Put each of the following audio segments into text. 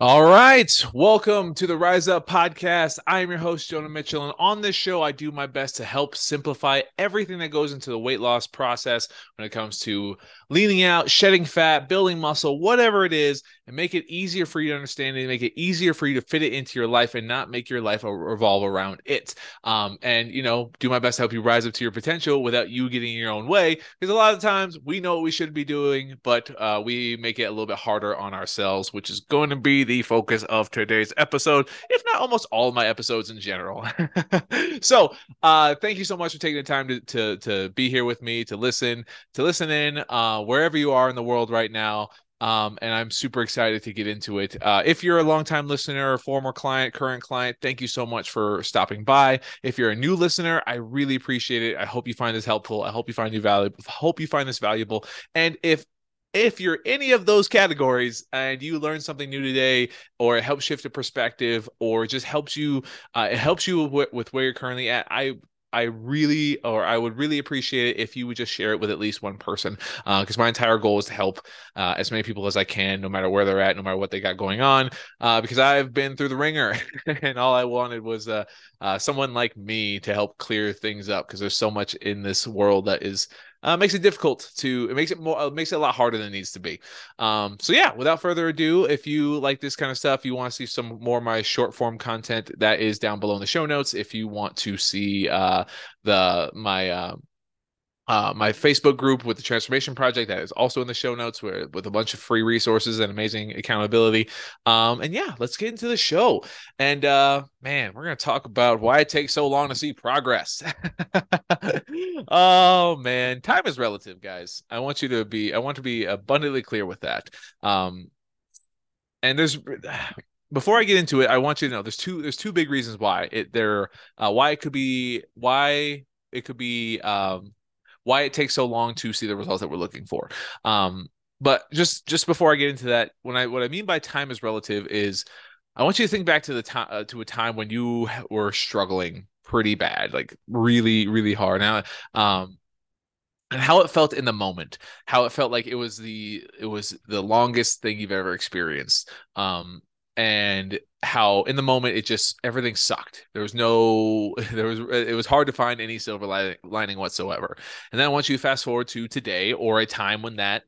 All right. Welcome to the Rise Up podcast. I am your host, Jonah Mitchell. And on this show, I do my best to help simplify everything that goes into the weight loss process when it comes to leaning out, shedding fat, building muscle, whatever it is, and make it easier for you to understand and make it easier for you to fit it into your life and not make your life revolve around it. Um, and, you know, do my best to help you rise up to your potential without you getting in your own way. Because a lot of times we know what we should be doing, but uh, we make it a little bit harder on ourselves, which is going to be the focus of today's episode, if not almost all my episodes in general. so, uh, thank you so much for taking the time to, to, to be here with me, to listen, to listen in, uh, wherever you are in the world right now. Um, and I'm super excited to get into it. Uh, if you're a longtime listener, former client, current client, thank you so much for stopping by. If you're a new listener, I really appreciate it. I hope you find this helpful. I hope you find you valuable. Hope you find this valuable. And if if you're any of those categories and you learn something new today or it helps shift a perspective or just helps you uh, it helps you with, with where you're currently at i I really, or I would really appreciate it if you would just share it with at least one person. Because uh, my entire goal is to help uh, as many people as I can, no matter where they're at, no matter what they got going on. Uh, because I've been through the wringer, and all I wanted was uh, uh, someone like me to help clear things up. Because there's so much in this world that is uh, makes it difficult to it makes it more it makes it a lot harder than it needs to be. Um so yeah without further ado if you like this kind of stuff you want to see some more of my short form content that is down below in the show notes. If you want to see uh the my uh uh, my Facebook group with the Transformation Project that is also in the show notes where, with a bunch of free resources and amazing accountability. Um, and yeah, let's get into the show. And uh, man, we're going to talk about why it takes so long to see progress. oh man, time is relative, guys. I want you to be, I want to be abundantly clear with that. Um, and there's before I get into it, I want you to know there's two there's two big reasons why it there uh, why it could be why it could be um why it takes so long to see the results that we're looking for. Um, but just just before I get into that, when I what I mean by time is relative is I want you to think back to the time uh, to a time when you were struggling pretty bad, like really really hard. Now, um, and how it felt in the moment, how it felt like it was the it was the longest thing you've ever experienced. Um, and how in the moment it just everything sucked. There was no there was it was hard to find any silver lining, whatsoever. And then once you fast forward to today or a time when that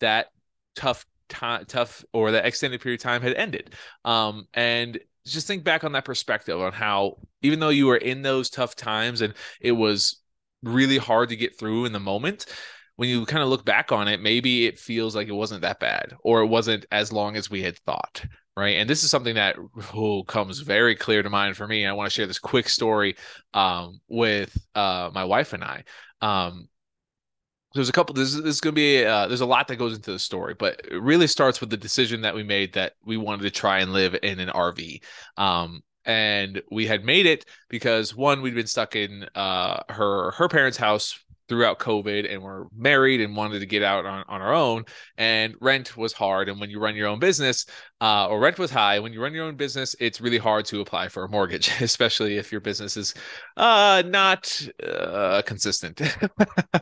that tough time tough or that extended period of time had ended. Um and just think back on that perspective on how even though you were in those tough times and it was really hard to get through in the moment when you kind of look back on it maybe it feels like it wasn't that bad or it wasn't as long as we had thought right? And this is something that oh, comes very clear to mind for me. And I want to share this quick story um, with uh, my wife and I. Um, there's a couple. This, this is going to be. Uh, there's a lot that goes into the story, but it really starts with the decision that we made that we wanted to try and live in an RV. Um, and we had made it because one, we'd been stuck in uh, her her parents' house throughout COVID and we're married and wanted to get out on, on our own. And rent was hard. And when you run your own business, uh, or rent was high, when you run your own business, it's really hard to apply for a mortgage, especially if your business is uh, not uh, consistent.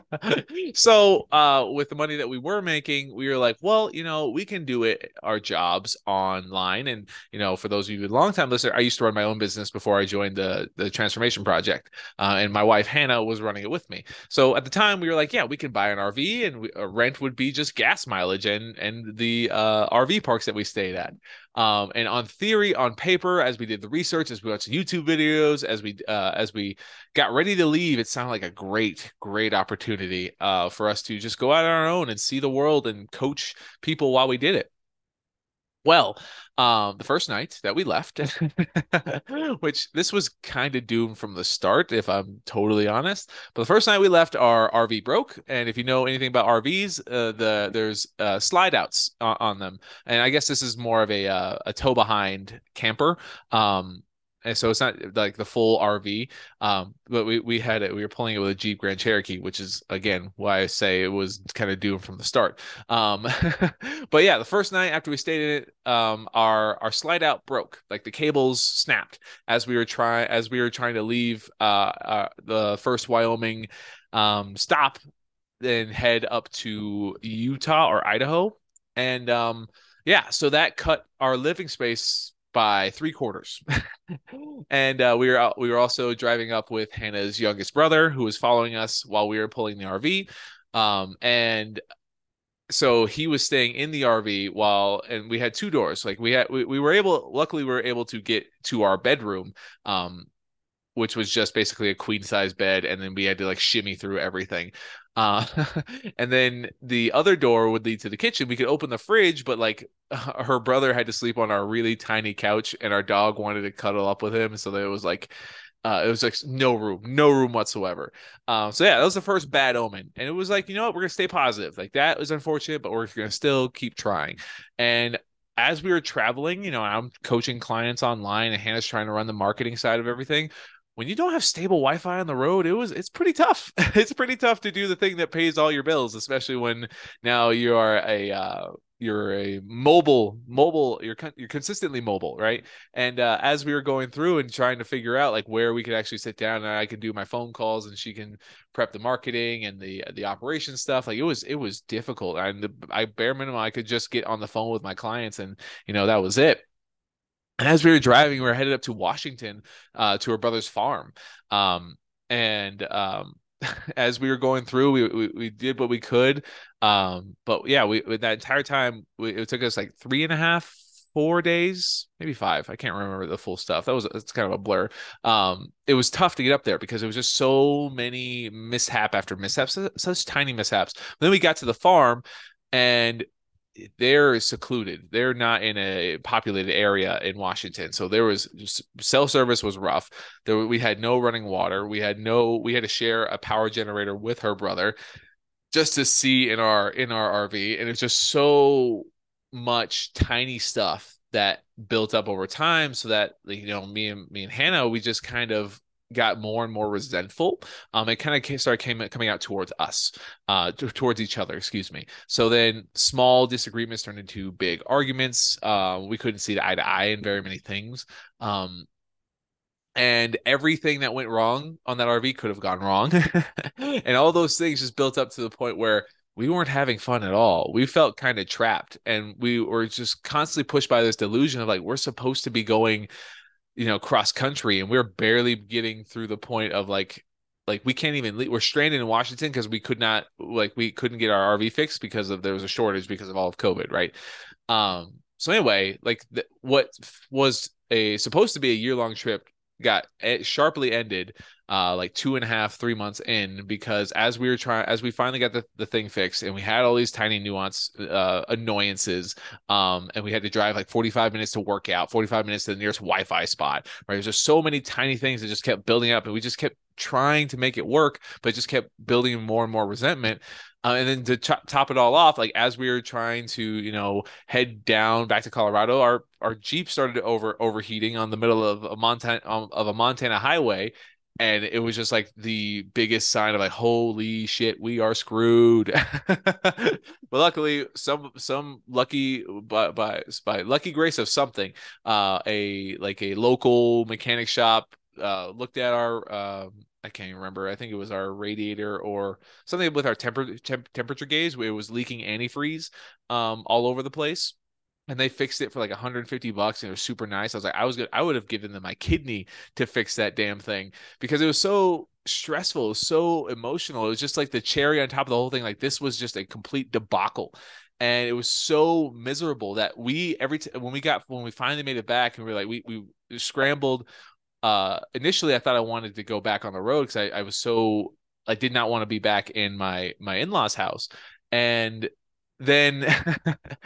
so, uh, with the money that we were making, we were like, well, you know, we can do it our jobs online. And, you know, for those of you long time listener, I used to run my own business before I joined the, the transformation project. Uh, and my wife, Hannah, was running it with me. So, at the time we were like, yeah, we can buy an RV and we, uh, rent would be just gas mileage and and the RV parks that we stayed at. Um, and on theory, on paper, as we did the research, as we watched YouTube videos, as we uh, as we got ready to leave, it sounded like a great, great opportunity uh, for us to just go out on our own and see the world and coach people while we did it. Well, um, the first night that we left, which this was kind of doomed from the start, if I'm totally honest. But the first night we left, our RV broke, and if you know anything about RVs, uh, the there's uh, slide outs on, on, them, and I guess this is more of a uh, a tow behind camper. Um, and so it's not like the full RV. Um, but we we had it. We were pulling it with a Jeep Grand Cherokee, which is again why I say it was kind of doomed from the start. Um, but yeah, the first night after we stayed in it, um, our our slide out broke. Like the cables snapped as we were trying as we were trying to leave uh, uh the first Wyoming um stop, then head up to Utah or Idaho, and um yeah, so that cut our living space by three quarters. and uh, we were out, we were also driving up with Hannah's youngest brother, who was following us while we were pulling the RV. Um, and so he was staying in the RV while and we had two doors like we had we, we were able luckily we were able to get to our bedroom um which was just basically a queen size bed and then we had to like shimmy through everything uh and then the other door would lead to the kitchen we could open the fridge but like her brother had to sleep on our really tiny couch and our dog wanted to cuddle up with him so that it was like uh, it was like no room, no room whatsoever. Um, so yeah, that was the first bad omen, and it was like, you know what, we're gonna stay positive. Like that was unfortunate, but we're gonna still keep trying. And as we were traveling, you know, I'm coaching clients online, and Hannah's trying to run the marketing side of everything. When you don't have stable Wi-Fi on the road, it was it's pretty tough. it's pretty tough to do the thing that pays all your bills, especially when now you are a uh, you're a mobile mobile you're you're consistently mobile right? And uh, as we were going through and trying to figure out like where we could actually sit down and i could do my phone calls and she can prep the marketing and the the operation stuff like it was it was difficult. And i bare minimum i could just get on the phone with my clients and you know that was it as we were driving we were headed up to washington uh, to her brother's farm um, and um, as we were going through, we, we, we did what we could. Um, but yeah, we that entire time we, it took us like three and a half, four days, maybe five. I can't remember the full stuff. That was it's kind of a blur. Um, it was tough to get up there because it was just so many mishap after mishaps, such tiny mishaps. But then we got to the farm, and they're secluded. They're not in a populated area in Washington. So there was cell service was rough. There we had no running water. We had no we had to share a power generator with her brother just to see in our in our RV and it's just so much tiny stuff that built up over time so that you know me and me and Hannah we just kind of got more and more resentful um it kind of started came, coming out towards us uh t- towards each other excuse me so then small disagreements turned into big arguments uh we couldn't see the eye to eye in very many things um and everything that went wrong on that RV could have gone wrong and all those things just built up to the point where we weren't having fun at all. We felt kind of trapped and we were just constantly pushed by this delusion of like we're supposed to be going you know cross country and we're barely getting through the point of like like we can't even leave. we're stranded in Washington because we could not like we couldn't get our RV fixed because of there was a shortage because of all of COVID, right? Um so anyway, like what was a supposed to be a year long trip got sharply ended uh like two and a half three months in because as we were trying as we finally got the, the thing fixed and we had all these tiny nuance uh annoyances um and we had to drive like 45 minutes to work out 45 minutes to the nearest wi-fi spot right? There's just so many tiny things that just kept building up and we just kept trying to make it work but just kept building more and more resentment uh, and then to top it all off, like as we were trying to, you know, head down back to Colorado, our our Jeep started over overheating on the middle of a Montana um, of a Montana highway, and it was just like the biggest sign of like holy shit we are screwed. But luckily some some lucky by, by by lucky grace of something uh a like a local mechanic shop uh looked at our um I can't even remember. I think it was our radiator or something with our temper temp, temperature gauge. It was leaking antifreeze um, all over the place and they fixed it for like 150 bucks and it was super nice. I was like, I was good. I would have given them my kidney to fix that damn thing because it was so stressful, It was so emotional. It was just like the cherry on top of the whole thing. Like this was just a complete debacle. And it was so miserable that we every time when we got when we finally made it back and we were like we we scrambled. Uh initially I thought I wanted to go back on the road because I, I was so I did not want to be back in my my in-laws house. And then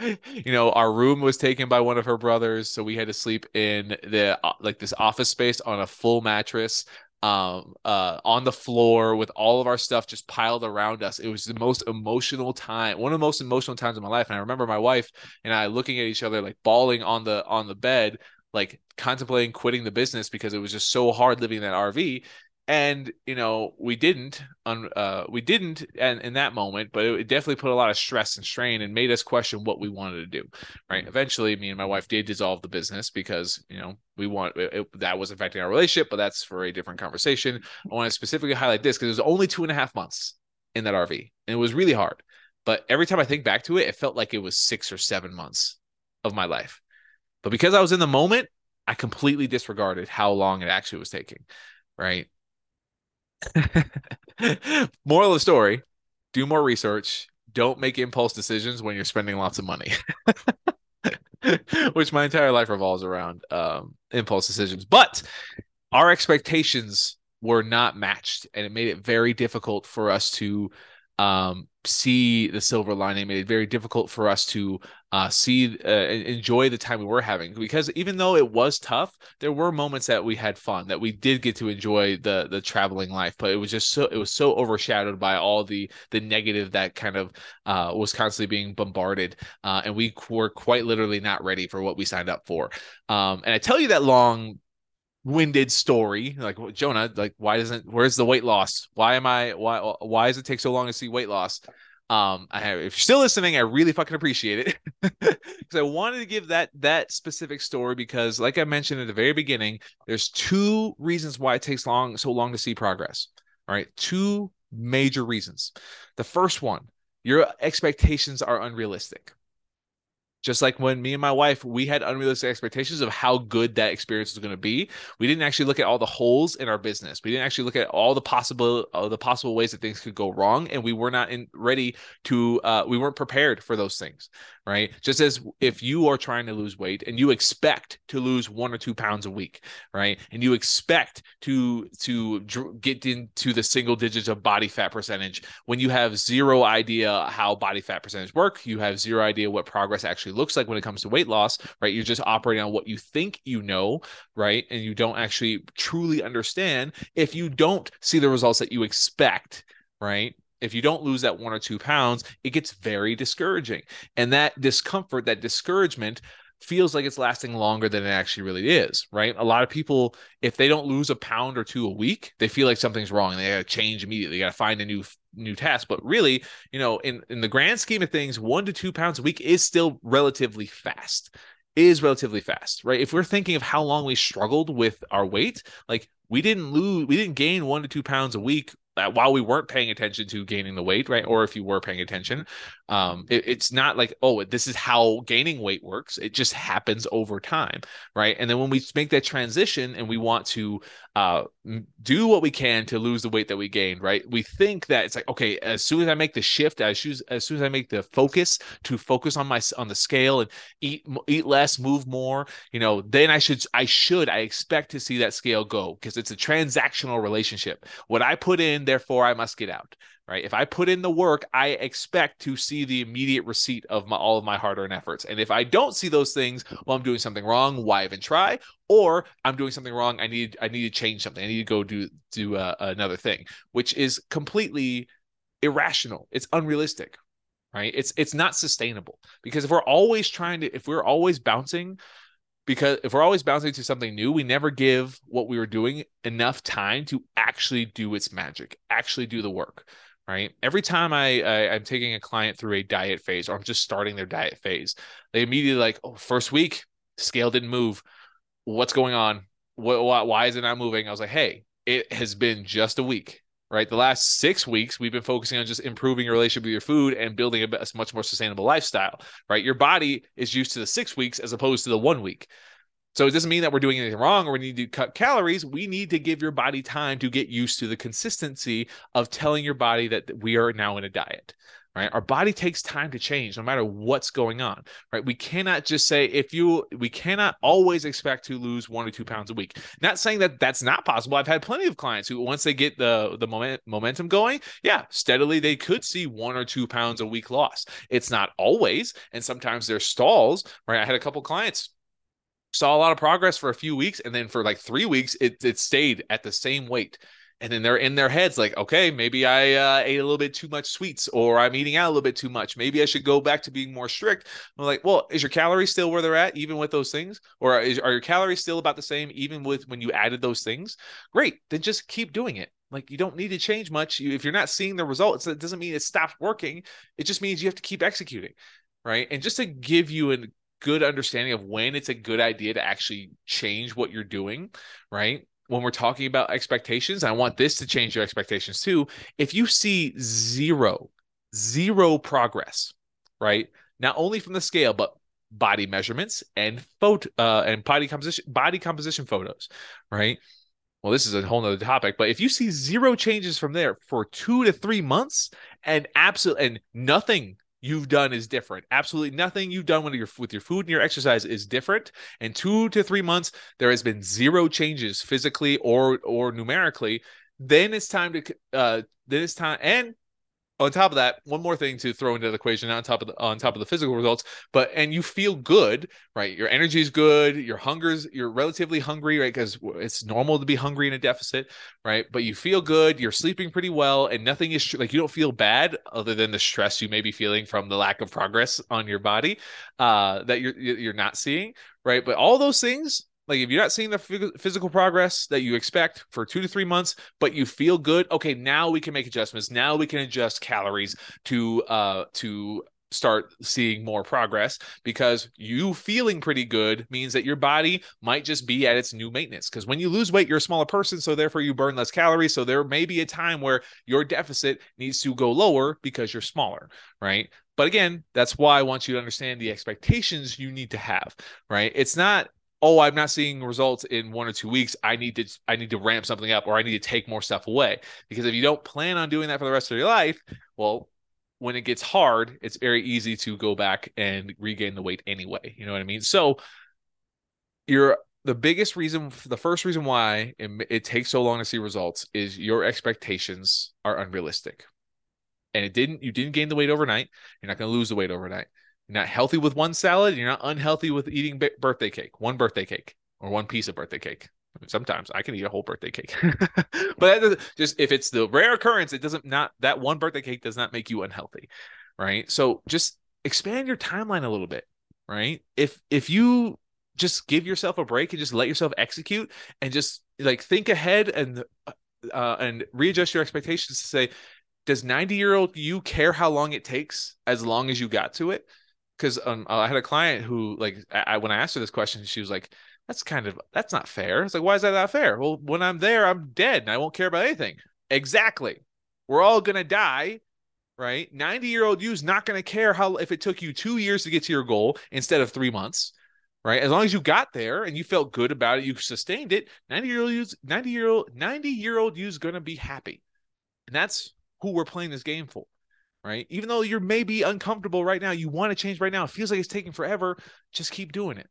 you know our room was taken by one of her brothers so we had to sleep in the uh, like this office space on a full mattress um uh on the floor with all of our stuff just piled around us it was the most emotional time one of the most emotional times of my life and i remember my wife and i looking at each other like bawling on the on the bed like contemplating quitting the business because it was just so hard living in that rv and you know we didn't on uh we didn't and in that moment but it, it, definitely put a lot of stress and strain and made us question what we wanted to do right? Eventually me and my wife did dissolve the business because you know we want it, that was affecting our relationship but that's for a different conversation. I want to specifically highlight this because it was only two and a half months in that rv and it was really hard. But every time i think back to it it felt like it was six or seven months of my life. But because I was in the moment, I completely disregarded how long it actually was taking. Right. Moral of the story do more research. Don't make impulse decisions when you're spending lots of money. Which my entire life revolves around um, impulse decisions. But our expectations were not matched, and it made it very difficult for us to um, see the silver lining. Made it very difficult for us to uh, see uh, enjoy the time we were having because even though it was tough, there were moments that we had fun that we did get to enjoy the the traveling life. But it was just so it was so overshadowed by all the the negative that kind of uh, was constantly being bombarded, uh, and we were quite literally not ready for what we signed up for. Um, and I tell you that long winded story. Like jonah like why doesn't where's the weight loss? Why am i why why does it take so long to see weight loss? Um i have, if you're still listening i really fucking appreciate it. Because i wanted to give that that specific story because like i mentioned at the very beginning there's two reasons why it takes long so long to see progress all right? Two major reasons. The first one your expectations are unrealistic just like when me and my wife we had unrealistic expectations of how good that experience was going to be we didn't actually look at all the holes in our business. We didn't actually look at all the possible uh, the possible ways that things could go wrong and we were not in, ready to uh, we weren't prepared for those things right? Just as if you are trying to lose weight and you expect to lose one or two pounds a week right? And you expect to to dr- get into the single digits of body fat percentage when you have zero idea how body fat percentage work you have zero idea what progress actually actually looks like when it comes to weight loss, right? You're just operating on what you think you know, right? And you don't actually truly understand if you don't see the results that you expect, right? If you don't lose that one or two pounds, it gets very discouraging. And that discomfort, that discouragement, feels like it's lasting longer than it actually really is, right? A lot of people, if they don't lose a pound or two a week, they feel like something's wrong they got to change immediately. They got to find a new new task. But really, you know, in in the grand scheme of things, one to two pounds a week is still relatively fast. Is relatively fast, right? If we're thinking of how long we struggled with our weight, like we didn't lose, we didn't gain one to two pounds a week uh, while we weren't paying attention to gaining the weight, right? Or if you were paying attention, um, it, it's not like, oh, this is how gaining weight works. It just happens over time, right? And then when we make that transition and we want to uh, do what we can to lose the weight that we gained, right? We think that it's like, okay, as soon as I make the shift, as soon as, as soon as I make the focus to focus on my on the scale and eat eat less, move more, you know, then I should I should I expect to see that scale go because it's a transactional relationship. What I put in, therefore I must get out right? If I put in the work, I expect to see the immediate receipt of my, all of my hard-earned efforts. And if I don't see those things, well, I'm doing something wrong. Why even try? Or I'm doing something wrong. I need I need to change something. I need to go do do uh, another thing, which is completely irrational. It's unrealistic, right? It's it's not sustainable because if we're always trying to, if we're always bouncing because if we're always bouncing to something new, we never give what we were doing enough time to actually do its magic, actually do the work right? Every time I, I am taking a client through a diet phase or I'm just starting their diet phase, they immediately like, oh, first week scale didn't move. What's going on? What, why, why is it not moving? I was like, hey, it has been just a week, right? The last six weeks, we've been focusing on just improving your relationship with your food and building a, a much more sustainable lifestyle, right? Your body is used to the six weeks as opposed to the one week. So it doesn't mean that we're doing anything wrong or we need to cut calories. We need to give your body time to get used to the consistency of telling your body that we are now in a diet. Right. Our body takes time to change no matter what's going on. Right. We cannot just say if you, we cannot always expect to lose one or two pounds a week. Not saying that that's not possible. I've had plenty of clients who, once they get the, the moment, momentum going, yeah, steadily they could see one or two pounds a week loss. It's not always. And sometimes there's stalls. Right. I had a couple clients saw a lot of progress for a few weeks and then for like three weeks it, it stayed at the same weight. And then they're in their heads like okay maybe i uh, ate a little bit too much sweets or i'm eating out a little bit too much. Maybe i should go back to being more strict. I'm like well is your calories still where they're at even with those things? Or is, are your calories still about the same even with when you added those things? Great then just keep doing it. Like you don't need to change much. If you're not seeing the results it doesn't mean it stopped working. It just means you have to keep executing right? And just to give you an good understanding of when it's a good idea to actually change what you're doing, right? When we're talking about expectations, I want this to change your expectations too. If you see zero, zero progress, right? Not only from the scale, but body measurements and photo uh, and body composition body composition photos, right? Well, this is a whole nother topic, but if you see zero changes from there for two to three months and absolute and nothing you've done is different. Absolutely nothing you've done with your with your food and your exercise is different. In two to three months, there has been zero changes physically or or numerically. Then it's time to uh then it's time and on top of that, one more thing to throw into the equation on top of the on top of the physical results, but and you feel good, right? Your energy is good, your hunger's you're relatively hungry, right? Because it's normal to be hungry in a deficit, right? But you feel good, you're sleeping pretty well, and nothing is like you don't feel bad other than the stress you may be feeling from the lack of progress on your body uh, that you're you're not seeing, right? But all those things like if you're not seeing the physical progress that you expect for two to three months, but you feel good, okay, now we can make adjustments. Now we can adjust calories to uh to start seeing more progress because you feeling pretty good means that your body might just be at its new maintenance. Because when you lose weight you're a smaller person so therefore you burn less calories. So there may be a time where your deficit needs to go lower because you're smaller right? But again that's why i want you to understand the expectations you need to have right? It's not oh i'm not seeing results in one or two weeks. I need to i need to ramp something up or i need to take more stuff away. Because if you don't plan on doing that for the rest of your life well when it gets hard it's very easy to go back and regain the weight anyway. You know what i mean? So you're the biggest reason the first reason why it, it takes so long to see results is your expectations are unrealistic. And it didn't you didn't gain the weight overnight. You're not going to lose the weight overnight you're not healthy with one salad. You're not unhealthy with eating birthday cake, one birthday cake or one piece of birthday cake. Sometimes I can eat a whole birthday cake, but just if it's the rare occurrence, it doesn't not that one birthday cake does not make you unhealthy, right? So just expand your timeline a little bit, right? If if you just give yourself a break and just let yourself execute and just like think ahead and uh, and readjust your expectations to say, does 90 year old you care how long it takes as long as you got to it? Because um, I had a client who like I, when I asked her this question, she was like, "That's kind of that's not fair." It's like, why is that not fair? Well, when I'm there, I'm dead and I won't care about anything. Exactly. We're all gonna die, right? Ninety year old you's not gonna care how if it took you two years to get to your goal instead of three months, right? As long as you got there and you felt good about it, you sustained it. Ninety year old you's ninety year old ninety year old you's gonna be happy, and that's who we're playing this game for right? Even though you're maybe uncomfortable right now, you want to change right now. It feels like it's taking forever. Just keep doing it.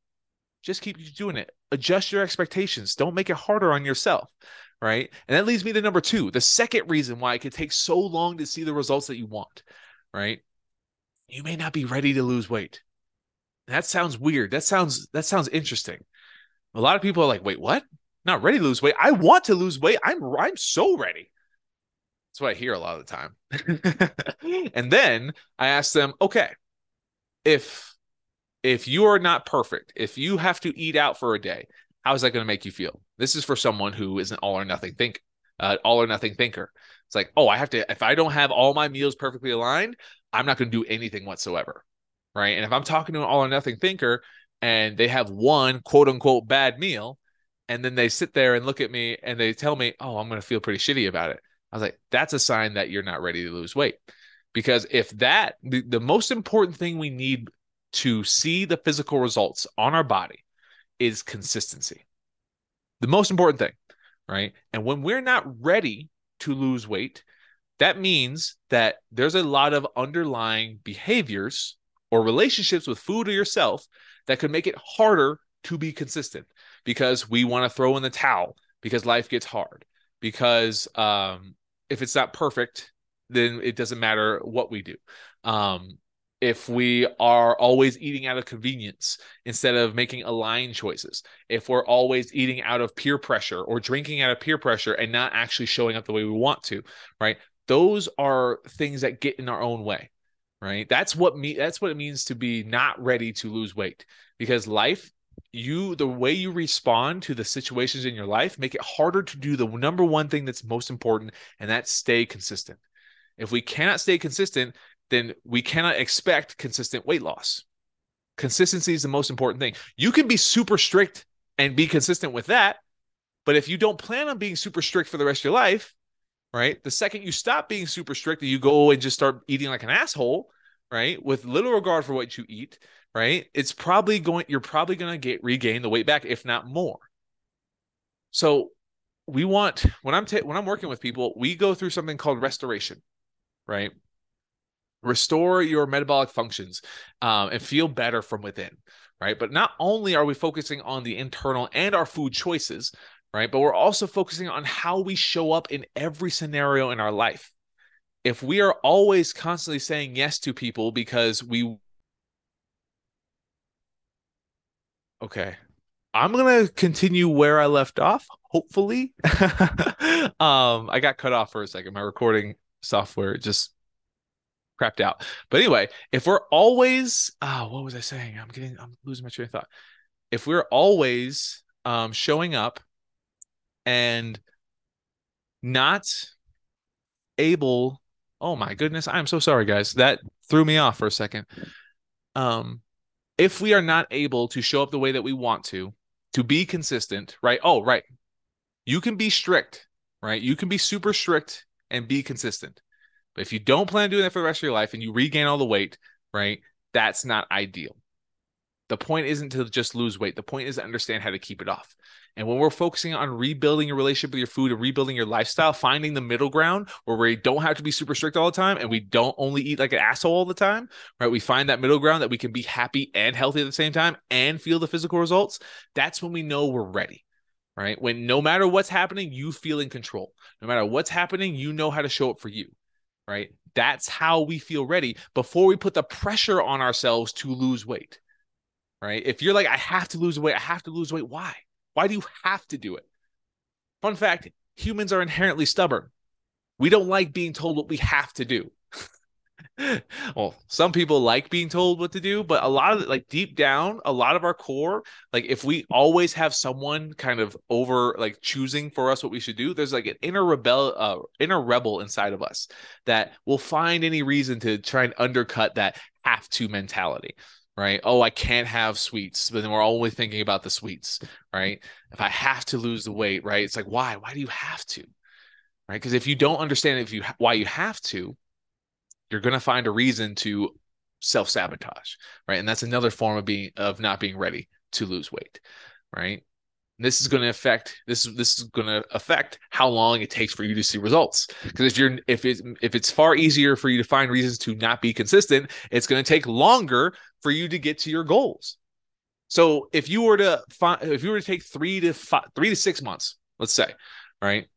Just keep doing it. Adjust your expectations. Don't make it harder on yourself, right? And that leads me to number two, the second reason why it could take so long to see the results that you want, right? You may not be ready to lose weight. That sounds weird. That sounds that sounds interesting. A lot of people are like, "Wait, what? Not ready to lose weight? I want to lose weight. I'm I'm so ready." That's what I hear a lot of the time. and then I ask them, okay, if if you are not perfect, if you have to eat out for a day, how is that going to make you feel? This is for someone who is an all or nothing think, uh, all or nothing thinker. It's like, oh, I have to. If I don't have all my meals perfectly aligned, I'm not going to do anything whatsoever, right? And if I'm talking to an all or nothing thinker and they have one quote unquote bad meal, and then they sit there and look at me and they tell me, oh, I'm going to feel pretty shitty about it. I was like, that's a sign that you're not ready to lose weight. Because if that, the, the most important thing we need to see the physical results on our body is consistency. The most important thing, right? And when we're not ready to lose weight, that means that there's a lot of underlying behaviors or relationships with food or yourself that could make it harder to be consistent because we want to throw in the towel because life gets hard because um, if it's not perfect, then it doesn't matter what we do. Um, if we are always eating out of convenience instead of making aligned choices, if we're always eating out of peer pressure or drinking out of peer pressure and not actually showing up the way we want to, right? Those are things that get in our own way, right? That's what me that's what it means to be not ready to lose weight because life you the way you respond to the situations in your life make it harder to do the number one thing that's most important and that's stay consistent. If we cannot stay consistent then we cannot expect consistent weight loss. Consistency is the most important thing. You can be super strict and be consistent with that but if you don't plan on being super strict for the rest of your life right the second you stop being super strict and you go and just start eating like an asshole right with little regard for what you eat right? It's probably going, you're probably going to get regain the weight back, if not more. So we want when I'm ta- when I'm working with people, we go through something called restoration, right? Restore your metabolic functions um, and feel better from within, right? But not only are we focusing on the internal and our food choices, right? But we're also focusing on how we show up in every scenario in our life. If we are always constantly saying yes to people because we Okay. I'm gonna continue where I left off. Hopefully, um, I got cut off for a second. My recording software just crapped out. But anyway, if we're always, ah, oh, what was I saying? I'm getting, I'm losing my train of thought. If we're always um, showing up and not able, oh my goodness, I'm so sorry, guys. That threw me off for a second. Um, if we are not able to show up the way that we want to, to be consistent, right? Oh, right. You can be strict, right? You can be super strict and be consistent. But if you don't plan on doing that for the rest of your life and you regain all the weight, right? That's not ideal. The point isn't to just lose weight. The point is to understand how to keep it off. And when we're focusing on rebuilding your relationship with your food and rebuilding your lifestyle, finding the middle ground where we don't have to be super strict all the time and we don't only eat like an asshole all the time, right? We find that middle ground that we can be happy and healthy at the same time and feel the physical results. That's when we know we're ready, right? When no matter what's happening, you feel in control. No matter what's happening, you know how to show up for you, right? That's how we feel ready before we put the pressure on ourselves to lose weight right? If you're like, I have to lose weight, I have to lose weight. Why? Why do you have to do it? Fun fact humans are inherently stubborn. We don't like being told what we have to do. well, some people like being told what to do, but a lot of like deep down, a lot of our core, like if we always have someone kind of over like choosing for us what we should do, there's like an inner rebel, uh, inner rebel inside of us that will find any reason to try and undercut that have to mentality right? Oh, I can't have sweets, but then we're only thinking about the sweets, right? If I have to lose the weight, right? It's like why? Why do you have to? Right? Because if you don't understand if you why you have to, you're going to find a reason to self-sabotage, right? And that's another form of being of not being ready to lose weight, right? This is going to affect this this is going to affect how long it takes for you to see results. Because if you're if it's if it's far easier for you to find reasons to not be consistent it's going to take longer for you to get to your goals. So if you were to find if you were to take three to five three to six months let's say right?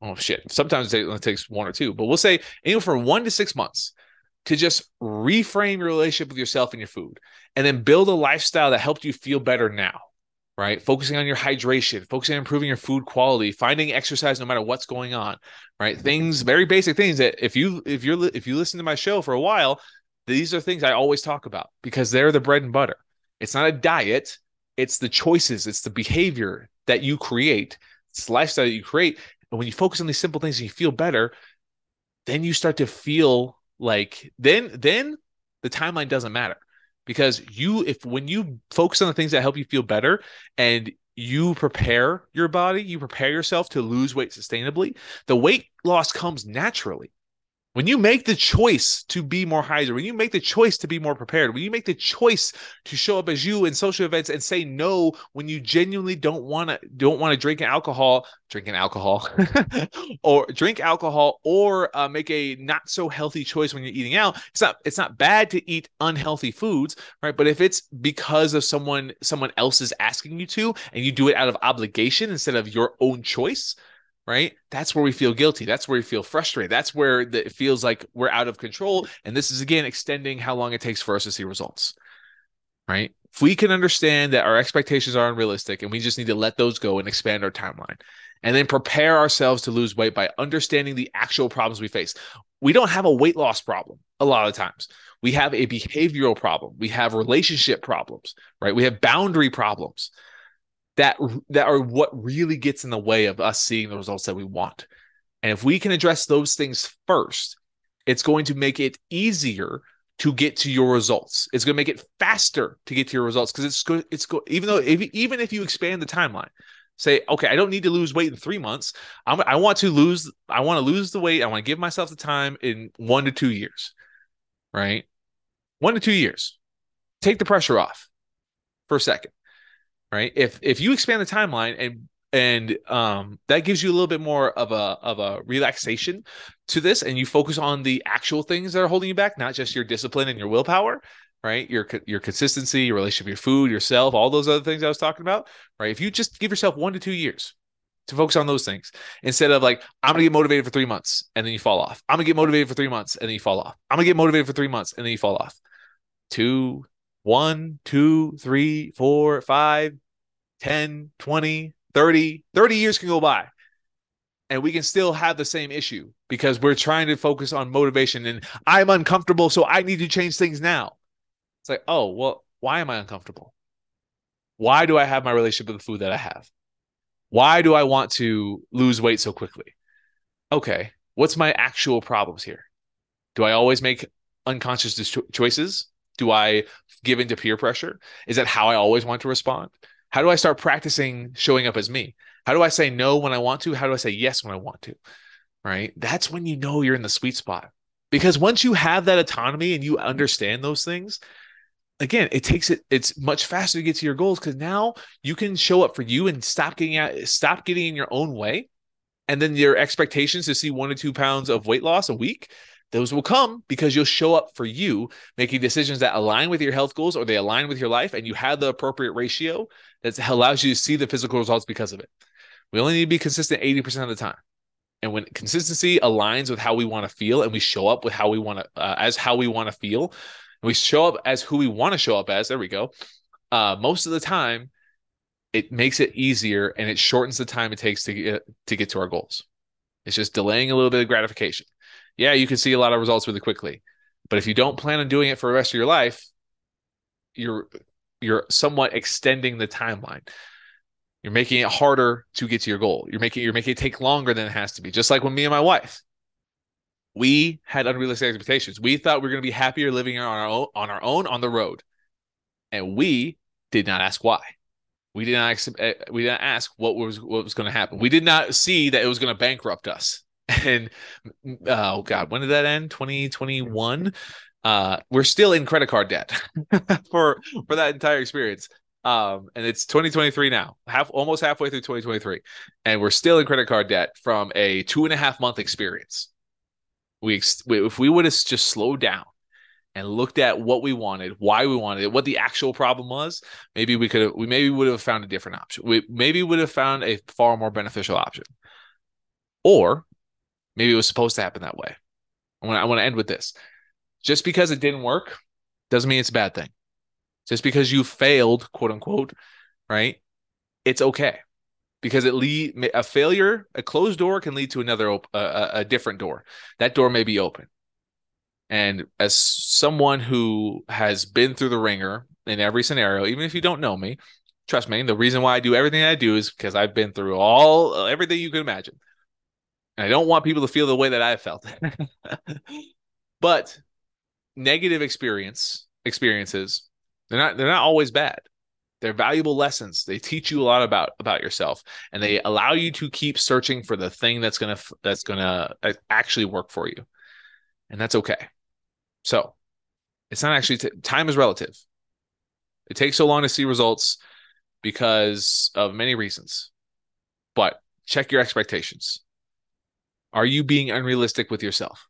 Oh shit. Sometimes it takes one or two but we'll say anywhere from one to six months to just reframe your relationship with yourself and your food and then build a lifestyle that helped you feel better now right? Focusing on your hydration, focusing on improving your food quality, finding exercise no matter what's going on, right? Things very basic things that if you if you're if you listen to my show for a while, these are things I always talk about because they're the bread and butter. It's not a diet, it's the choices, it's the behavior that you create, it's the lifestyle that you create. And when you focus on these simple things and you feel better, then you start to feel like then then the timeline doesn't matter because you if when you focus on the things that help you feel better and you prepare your body you prepare yourself to lose weight sustainably the weight loss comes naturally when you make the choice to be more hydrated, when you make the choice to be more prepared, when you make the choice to show up as you in social events and say no when you genuinely don't want to don't want to drink alcohol, drinking alcohol, or drink alcohol, or uh, make a not so healthy choice when you're eating out, it's not it's not bad to eat unhealthy foods, right? But if it's because of someone someone else is asking you to, and you do it out of obligation instead of your own choice, right? That's where we feel guilty. That's where we feel frustrated. That's where the, it feels like we're out of control. And this is again extending how long it takes for us to see results, right? If we can understand that our expectations are unrealistic and we just need to let those go and expand our timeline and then prepare ourselves to lose weight by understanding the actual problems we face. We don't have a weight loss problem a lot of times. We have a behavioral problem. We have relationship problems, right? We have boundary problems that that are what really gets in the way of us seeing the results that we want. And if we can address those things first, it's going to make it easier to get to your results. It's going to make it faster to get to your results because it's good. It's good. Even though if, even if you expand the timeline, say, okay, I don't need to lose weight in three months. I'm, I want to lose. I want to lose the weight. I want to give myself the time in one to two years, right? One to two years. take the pressure off for a second, right? If if you expand the timeline and and um, that gives you a little bit more of a of a relaxation to this, and you focus on the actual things that are holding you back, not just your discipline and your willpower, right? Your your consistency, your relationship, your food, yourself, all those other things I was talking about, right? If you just give yourself one to two years to focus on those things instead of like I'm gonna get motivated for three months and then you fall off. I'm gonna get motivated for three months and then you fall off. I'm gonna get motivated for three months and then you fall off. Two, one, two, three, four, five, 10, 20, 30, 30 years can go by. And we can still have the same issue because we're trying to focus on motivation and I'm uncomfortable, so I need to change things now. It's like, oh, well, why am I uncomfortable? Why do I have my relationship with the food that I have? Why do I want to lose weight so quickly? Okay, what's my actual problems here? Do I always make unconscious choices? Do I give into peer pressure? Is that how I always want to respond? How do I start practicing showing up as me? How do I say no when I want to? How do I say yes when I want to? Right? That's when you know you're in the sweet spot. Because once you have that autonomy and you understand those things, again, it takes it. It's much faster to get to your goals because now you can show up for you and stop getting out, stop getting in your own way, and then your expectations to see one to two pounds of weight loss a week. Those will come because you'll show up for you, making decisions that align with your health goals or they align with your life, and you have the appropriate ratio that allows you to see the physical results because of it. We only need to be consistent 80% of the time. And when consistency aligns with how we want to feel and we show up with how we want to, uh, as how we want to feel, we show up as who we want to show up as. There we go. Uh, most of the time, it makes it easier and it shortens the time it takes to get to get to our goals. It's just delaying a little bit of gratification. Yeah, you can see a lot of results really quickly, but if you don't plan on doing it for the rest of your life, you're you're somewhat extending the timeline. You're making it harder to get to your goal. You're making you're making it take longer than it has to be. Just like when me and my wife, we had unrealistic expectations. We thought we were going to be happier living on our own, on our own on the road, and we did not ask why. We did not eh, we didn't ask what was what was going to happen. We did not see that it was going to bankrupt us. And oh god, when did that end? 2021. Uh, we're still in credit card debt for for that entire experience. Um, and it's 2023 now, half almost halfway through 2023, and we're still in credit card debt from a two and a half month experience we if we would have just slowed down and looked at what we wanted, why we wanted it, what the actual problem was, maybe we could have we maybe would have found a different option. We maybe would have found a far more beneficial option. Or maybe it was supposed to happen that way. I want I to end with this. Just because it didn't work doesn't mean it's a bad thing. Just because you failed, quote unquote, right? It's okay because it lead a failure, a closed door can lead to another op- uh, a different door. That door may be open. And as someone who has been through the wringer in every scenario, even if you don't know me, trust me, the reason why I do everything I do is because I've been through all everything you can imagine. And I don't want people to feel the way that I felt. but negative experience experiences, they're not they're not always bad. They're valuable lessons. They teach you a lot about about yourself, and they allow you to keep searching for the thing that's gonna that's gonna uh, actually work for you, and that's okay. So, it's not actually t- time is relative. It takes so long to see results because of many reasons, but check your expectations. Are you being unrealistic with yourself?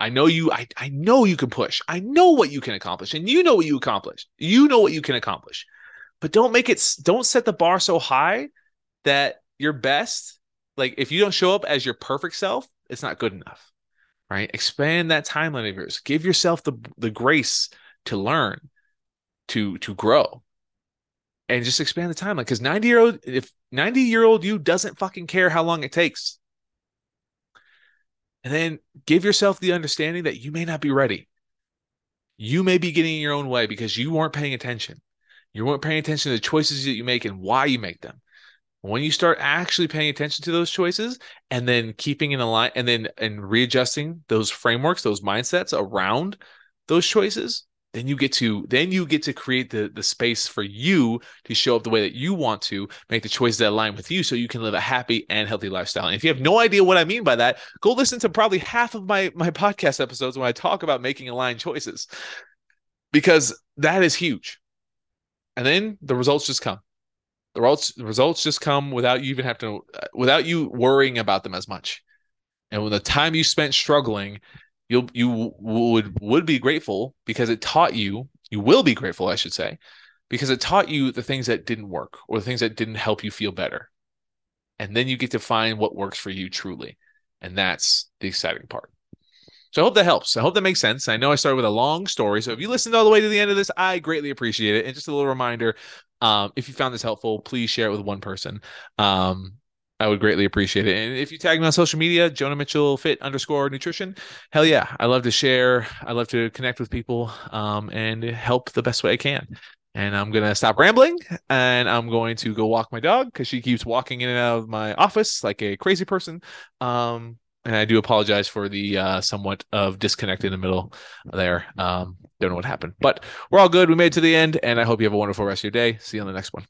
I know you I, I know you can push. I know what you can accomplish and you know what you accomplish. You know what you can accomplish. But don't make it don't set the bar so high that your best like if you don't show up as your perfect self, it's not good enough. Right? Expand that timeline of yours. Give yourself the the grace to learn, to to grow. And just expand the timeline because 90 year old if 90 year old you doesn't fucking care how long it takes and then give yourself the understanding that you may not be ready. You may be getting in your own way because you weren't paying attention. You weren't paying attention to the choices that you make and why you make them. When you start actually paying attention to those choices and then keeping in line and then and readjusting those frameworks, those mindsets around those choices, then you get to then you get to create the the space for you to show up the way that you want to make the choices that align with you so you can live a happy and healthy lifestyle and if you have no idea what i mean by that go listen to probably half of my my podcast episodes when i talk about making aligned choices because that is huge. And then the results just come. The results the results just come without you even have to uh, without you worrying about them as much. And when the time you spent struggling, you'll you would would be grateful because it taught you, you will be grateful, I should say, because it taught you the things that didn't work or the things that didn't help you feel better. And then you get to find what works for you truly. And that's the exciting part. So I hope that helps. I hope that makes sense. I know I started with a long story. So if you listened all the way to the end of this, I greatly appreciate it. And just a little reminder um, if you found this helpful, please share it with one person. Um, I would greatly appreciate it. And if you tag me on social media, Jonah Mitchell Fit underscore nutrition, hell yeah. I love to share. I love to connect with people um, and help the best way I can. And I'm going to stop rambling and I'm going to go walk my dog because she keeps walking in and out of my office like a crazy person. Um, and I do apologize for the uh, somewhat of disconnect in the middle there. Um, don't know what happened, but we're all good. We made it to the end, and I hope you have a wonderful rest of your day. See you on the next one.